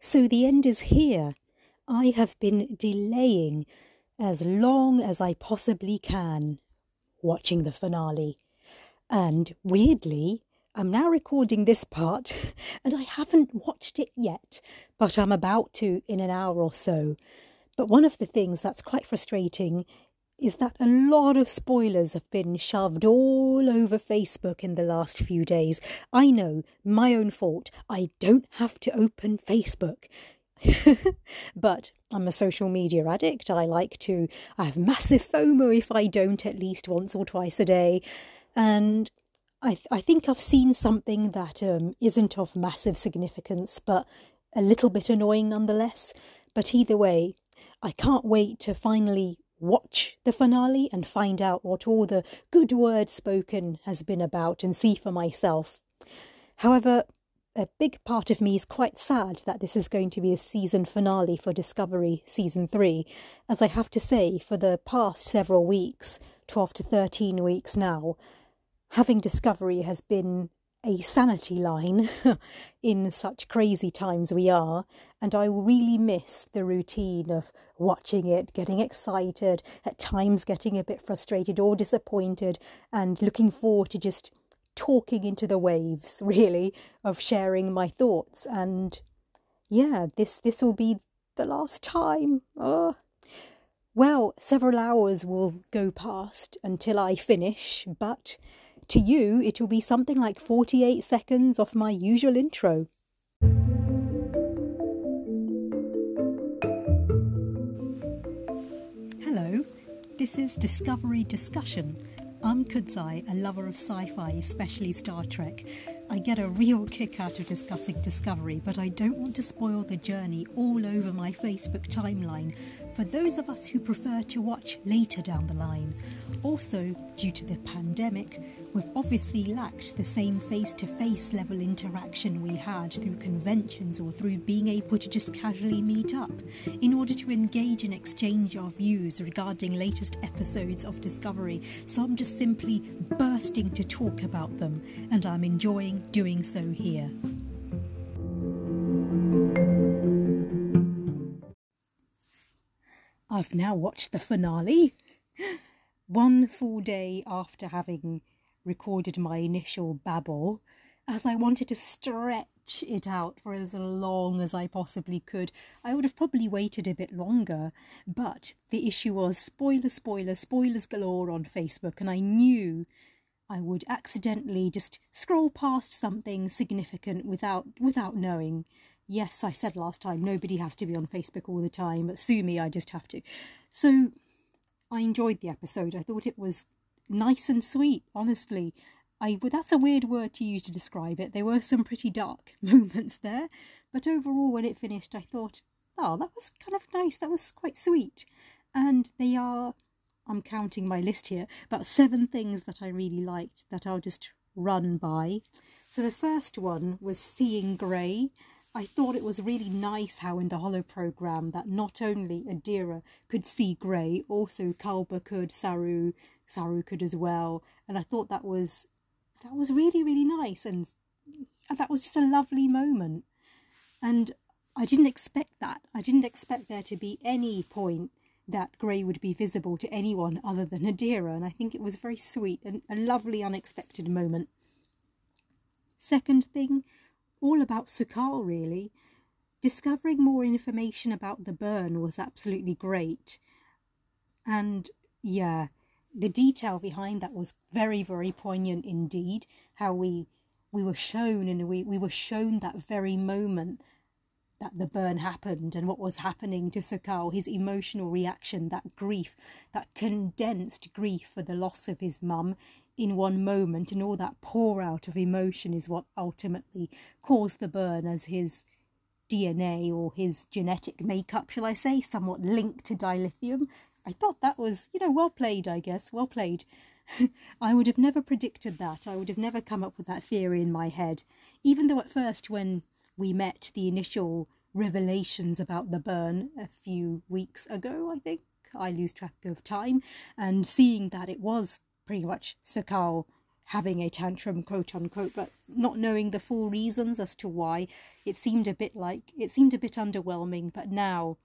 So the end is here. I have been delaying as long as I possibly can watching the finale. And weirdly, I'm now recording this part and I haven't watched it yet, but I'm about to in an hour or so. But one of the things that's quite frustrating is that a lot of spoilers have been shoved all over Facebook in the last few days. I know, my own fault. I don't have to open Facebook. but I'm a social media addict. I like to, I have massive FOMO if I don't at least once or twice a day. And I, th- I think I've seen something that um, not of massive significance, but a little bit annoying nonetheless. But either way, I can't wait to finally watch the finale and find out what all the good word spoken has been about and see for myself. However, a big part of me is quite sad that this is going to be a season finale for Discovery Season 3, as I have to say, for the past several weeks, 12 to 13 weeks now, having Discovery has been a sanity line in such crazy times we are, and I really miss the routine of watching it, getting excited, at times getting a bit frustrated or disappointed, and looking forward to just talking into the waves, really, of sharing my thoughts. And yeah, this this will be the last time. Oh. Well, several hours will go past until I finish, but to you, it will be something like 48 seconds of my usual intro. Hello, this is Discovery Discussion. I'm Kudzai, a lover of sci fi, especially Star Trek. I get a real kick out of discussing Discovery, but I don't want to spoil the journey all over my Facebook timeline for those of us who prefer to watch later down the line. Also, due to the pandemic, we've obviously lacked the same face to face level interaction we had through conventions or through being able to just casually meet up in order to engage and exchange our views regarding latest episodes of Discovery. So I'm just simply bursting to talk about them, and I'm enjoying doing so here. I've now watched the finale. One full day after having recorded my initial babble, as I wanted to stretch it out for as long as I possibly could. I would have probably waited a bit longer, but the issue was spoiler, spoiler, spoilers galore on Facebook, and I knew I would accidentally just scroll past something significant without without knowing. Yes, I said last time nobody has to be on Facebook all the time, but sue me, I just have to. So I enjoyed the episode. I thought it was nice and sweet, honestly. I that's a weird word to use to describe it. There were some pretty dark moments there, but overall when it finished I thought, oh, that was kind of nice. That was quite sweet. And they are I'm counting my list here, about seven things that I really liked that I'll just run by. So the first one was Seeing Grey. I thought it was really nice how in the Holo program that not only Adira could see Grey, also Culber could, Saru, Saru could as well, and I thought that was that was really really nice, and that was just a lovely moment. And I didn't expect that. I didn't expect there to be any point that Grey would be visible to anyone other than Adira, and I think it was very sweet and a lovely unexpected moment. Second thing, all about Su'Kal really. Discovering more information about the burn was absolutely great. And yeah, the detail behind that was very, very poignant indeed. How we we were shown and we, we were shown that very moment that the burn happened and what was happening to Su'Kal, his emotional reaction, that grief, that condensed grief for the loss of his mum in one moment, and all that pour out of emotion is what ultimately caused the burn as his DNA or his genetic makeup, shall I say, somewhat linked to dilithium. I thought that was, you know, well played, I guess, well played. I would have never predicted that. I would have never come up with that theory in my head. Even though at first, when we met the initial revelations about the burn a few weeks ago, I think. I lose track of time. And seeing that it was pretty much Su'Kal having a tantrum, quote unquote, but not knowing the full reasons as to why. It seemed a bit like, it seemed a bit underwhelming, but now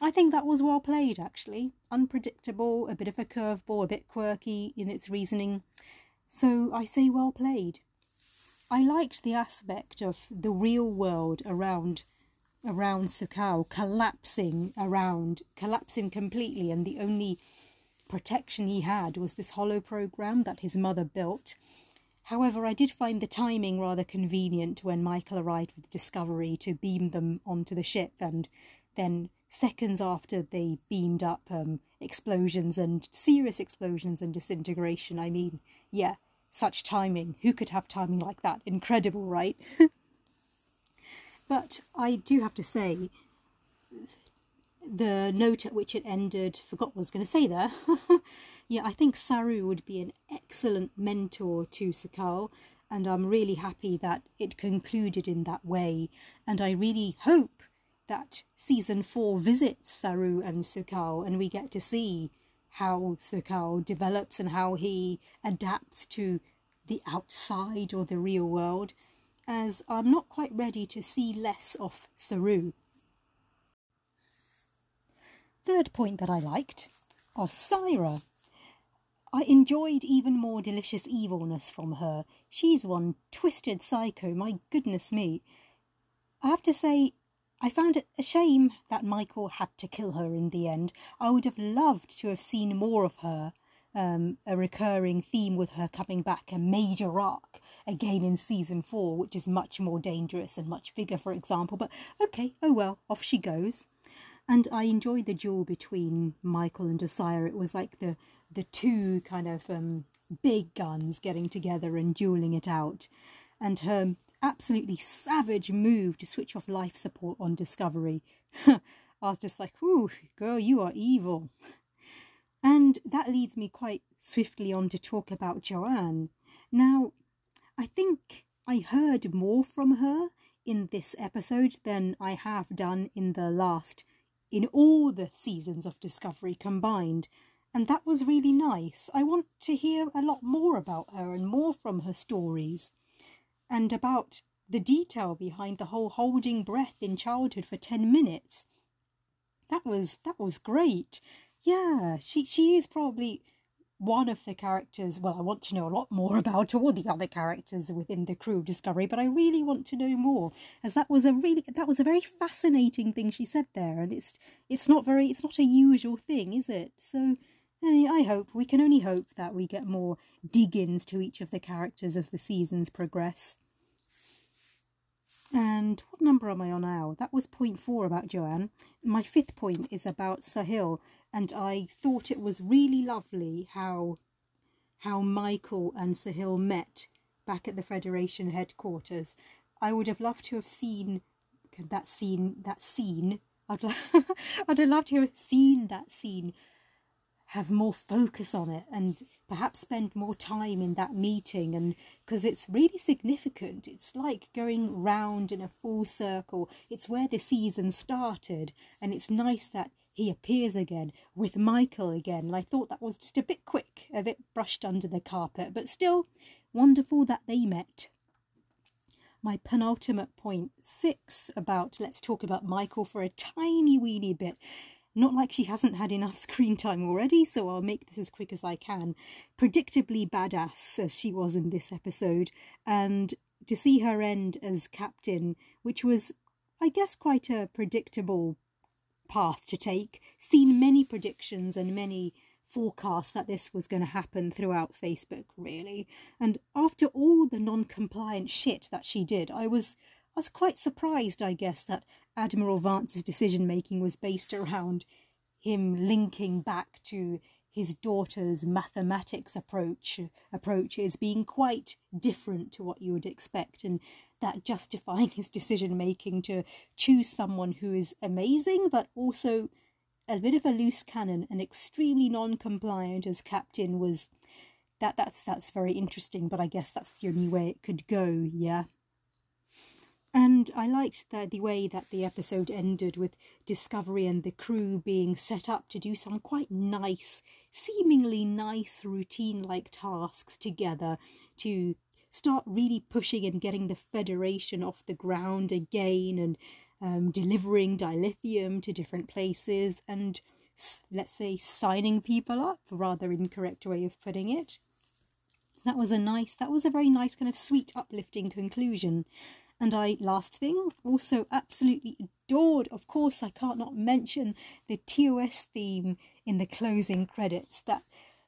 I think that was well played, actually. Unpredictable, a bit of a curveball, a bit quirky in its reasoning. So I say well played. I liked the aspect of the real world around around Su'Kal collapsing around collapsing completely and the only protection he had was this holo program that his mother built. However, I did find the timing rather convenient when Michael arrived with Discovery to beam them onto the ship, and then seconds after they beamed up, um, explosions and serious explosions and disintegration. I mean, yeah, such timing. Who could have timing like that? Incredible, right? but I do have to say, the note at which it ended, forgot what I was going to say there. yeah, I think Saru would be an excellent mentor to Su'Kal, and I'm really happy that it concluded in that way. And I really hope that season four visits Saru and Su'Kal, and we get to see how Su'Kal develops and how he adapts to the outside or the real world, as I'm not quite ready to see less of Saru. Third point that I liked Osyraa. I enjoyed even more delicious evilness from her. She's one twisted psycho, my goodness me. I have to say, I found it a shame that Michael had to kill her in the end. I would have loved to have seen more of her. Um, a recurring theme with her coming back, a major arc again in season four, which is much more dangerous and much bigger, for example. But okay, oh well, off she goes. And I enjoyed the duel between Michael and Osyraa. It was like the the two kind of um, big guns getting together and dueling it out. And her absolutely savage move to switch off life support on Discovery. I was just like, "Ooh, girl, you are evil." And that leads me quite swiftly on to talk about Joanne. Now, I think I heard more from her in this episode than I have done in the last in all the seasons of Discovery combined. And that was really nice. I want to hear a lot more about her and more from her stories and about the detail behind the whole holding breath in childhood for 10 minutes. That was that was great. Yeah, she she is probably one of the characters, well, I want to know a lot more about all the other characters within the crew of Discovery, but I really want to know more, as that was a really that was a very fascinating thing she said there, and it's it's not very it's not a usual thing, is it? So I hope we can only hope that we get more dig-ins to each of the characters as the seasons progress. And what number am I on now? That was point four about Joanne. My fifth point is about Sahil, and I thought it was really lovely how how Michael and Sahil met back at the Federation headquarters. I would have loved to have seen that scene. That scene. I'd, I'd have loved to have seen that scene have more focus on it and perhaps spend more time in that meeting and because it's really significant it's like going round in a full circle it's where the season started and it's nice that he appears again with michael again. And i thought that was just a bit quick a bit brushed under the carpet but still wonderful that they met. My penultimate point six about let's talk about michael for a tiny weeny bit. Not like she hasn't had enough screen time already, so I'll make this as quick as I can. Predictably badass as she was in this episode, and to see her end as captain, which was, I guess, quite a predictable path to take. Seen many predictions and many forecasts that this was going to happen throughout Facebook, really. And after all the non compliant shit that she did, I was I was quite surprised, I guess, that Admiral Vance's decision making was based around him linking back to his daughter's mathematics approach approaches being quite different to what you would expect and that justifying his decision making to choose someone who is amazing but also a bit of a loose cannon and extremely non-compliant as captain was. That that's that's very interesting but i guess that's the only way it could go yeah. And I liked the, the way that the episode ended with Discovery and the crew being set up to do some quite nice, seemingly nice routine like tasks together to start really pushing and getting the Federation off the ground again and um, delivering dilithium to different places and let's say signing people up rather incorrect way of putting it. That was a nice that was a very nice kind of sweet uplifting conclusion. And I, last thing, also absolutely adored, of course, I can't not mention the TOS theme in the closing credits that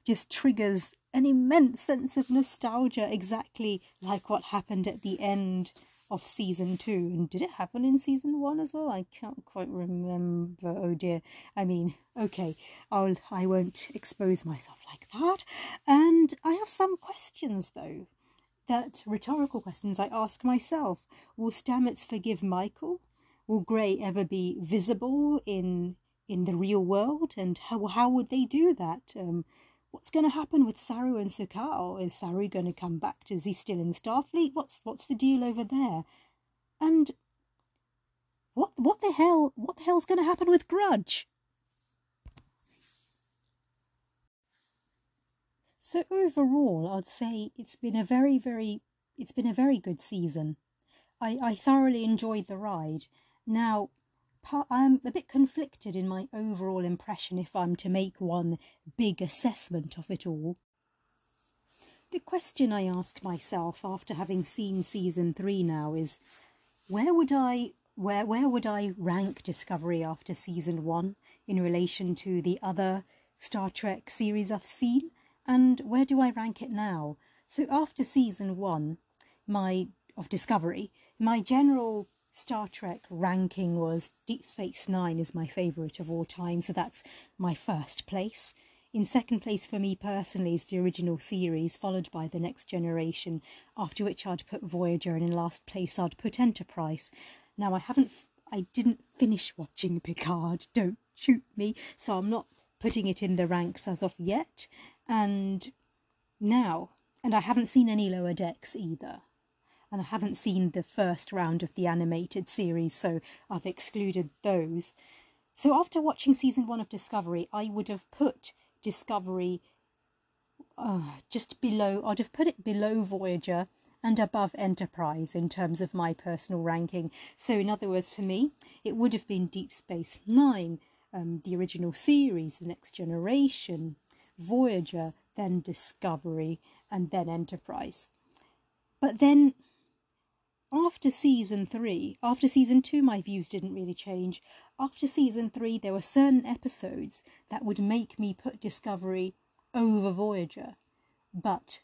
just triggers an immense sense of nostalgia, exactly like what happened at the end of season two. And did it happen in season one as well? I can't quite remember. Oh dear. I mean, okay, I'll I won't expose myself like that. And I have some questions though that rhetorical questions I ask myself. Will Stamets forgive Michael? Will Gray ever be visible in in the real world? And how how would they do that? Um, what's going to happen with Saru and Su'Kal? Is Saru going to come back? Is he still in Starfleet? What's what's the deal over there? And what what the hell what the hell's going to happen with Grudge? So overall, I'd say it's been a very, very, it's been a very good season. I, I thoroughly enjoyed the ride. Now, I'm a bit conflicted in my overall impression if I'm to make one big assessment of it all. The question I ask myself after having seen season three now is where would I where where would I rank Discovery after season one in relation to the other Star Trek series I've seen? And where do I rank it now? So after season one, my of Discovery, my general Star Trek ranking was Deep Space Nine is my favourite of all time, so that's my first place. In second place for me personally is the original series, followed by The Next Generation, after which I'd put Voyager, and in last place I'd put Enterprise. Now I haven't, I didn't finish watching Picard, don't shoot me, so I'm not putting it in the ranks as of yet. And now, and I haven't seen any lower decks either. And I haven't seen the first round of the animated series, so I've excluded those. So after watching season one of Discovery, I would have put Discovery uh, just below, I'd have put it below Voyager and above Enterprise in terms of my personal ranking. So, in other words, for me, it would have been Deep Space Nine, um, the original series, The Next Generation, Voyager, then Discovery, and then Enterprise. But then, after season three, after season two, my views didn't really change. After season three, there were certain episodes that would make me put Discovery over Voyager. But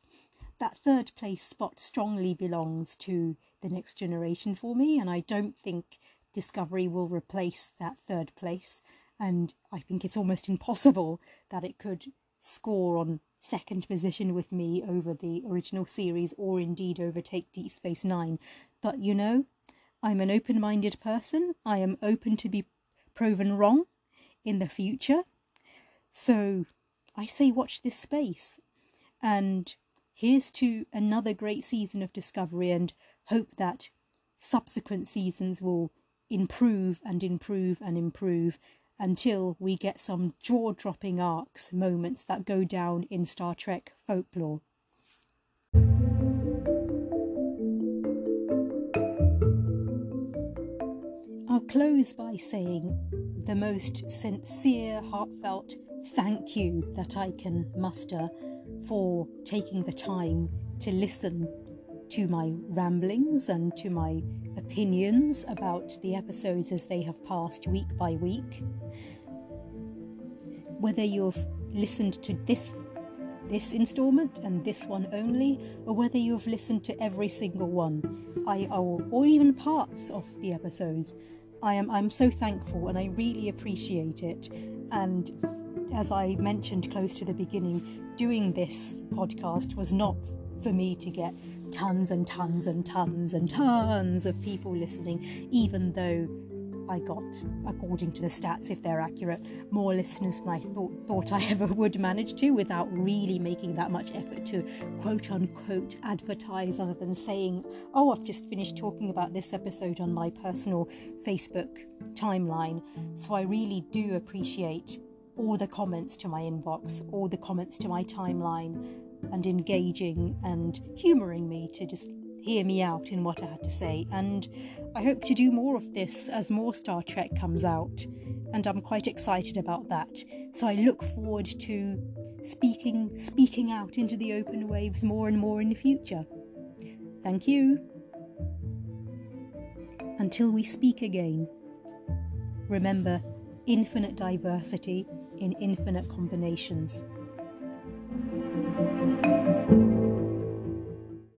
that third place spot strongly belongs to the next generation for me, and I don't think Discovery will replace that third place. And I think it's almost impossible that it could score on second position with me over the original series or indeed overtake Deep Space Nine. But you know, I'm an open minded person. I am open to be proven wrong in the future. So I say, watch this space. And here's to another great season of Discovery and hope that subsequent seasons will improve and improve and improve until we get some jaw dropping arcs, moments that go down in Star Trek folklore. I'll close by saying the most sincere, heartfelt thank you that I can muster for taking the time to listen to my ramblings and to my opinions about the episodes as they have passed week by week. Whether you've listened to this this installment and this one only, or whether you have listened to every single one, I or, or even parts of the episodes, I am I'm so thankful and I really appreciate it. And as I mentioned close to the beginning, doing this podcast was not for me to get tons and tons and tons and tons of people listening, even though I got, according to the stats, if they're accurate, more listeners than I thought thought I ever would manage to, without really making that much effort to quote unquote advertise, other than saying, "Oh, I've just finished talking about this episode on my personal Facebook timeline." So I really do appreciate all the comments to my inbox, all the comments to my timeline, and engaging and humouring me to just hear me out in what I had to say. And I hope to do more of this as more Star Trek comes out, and I'm quite excited about that. So I look forward to speaking speaking out into the open waves more and more in the future. Thank you. Until we speak again, remember infinite diversity in infinite combinations.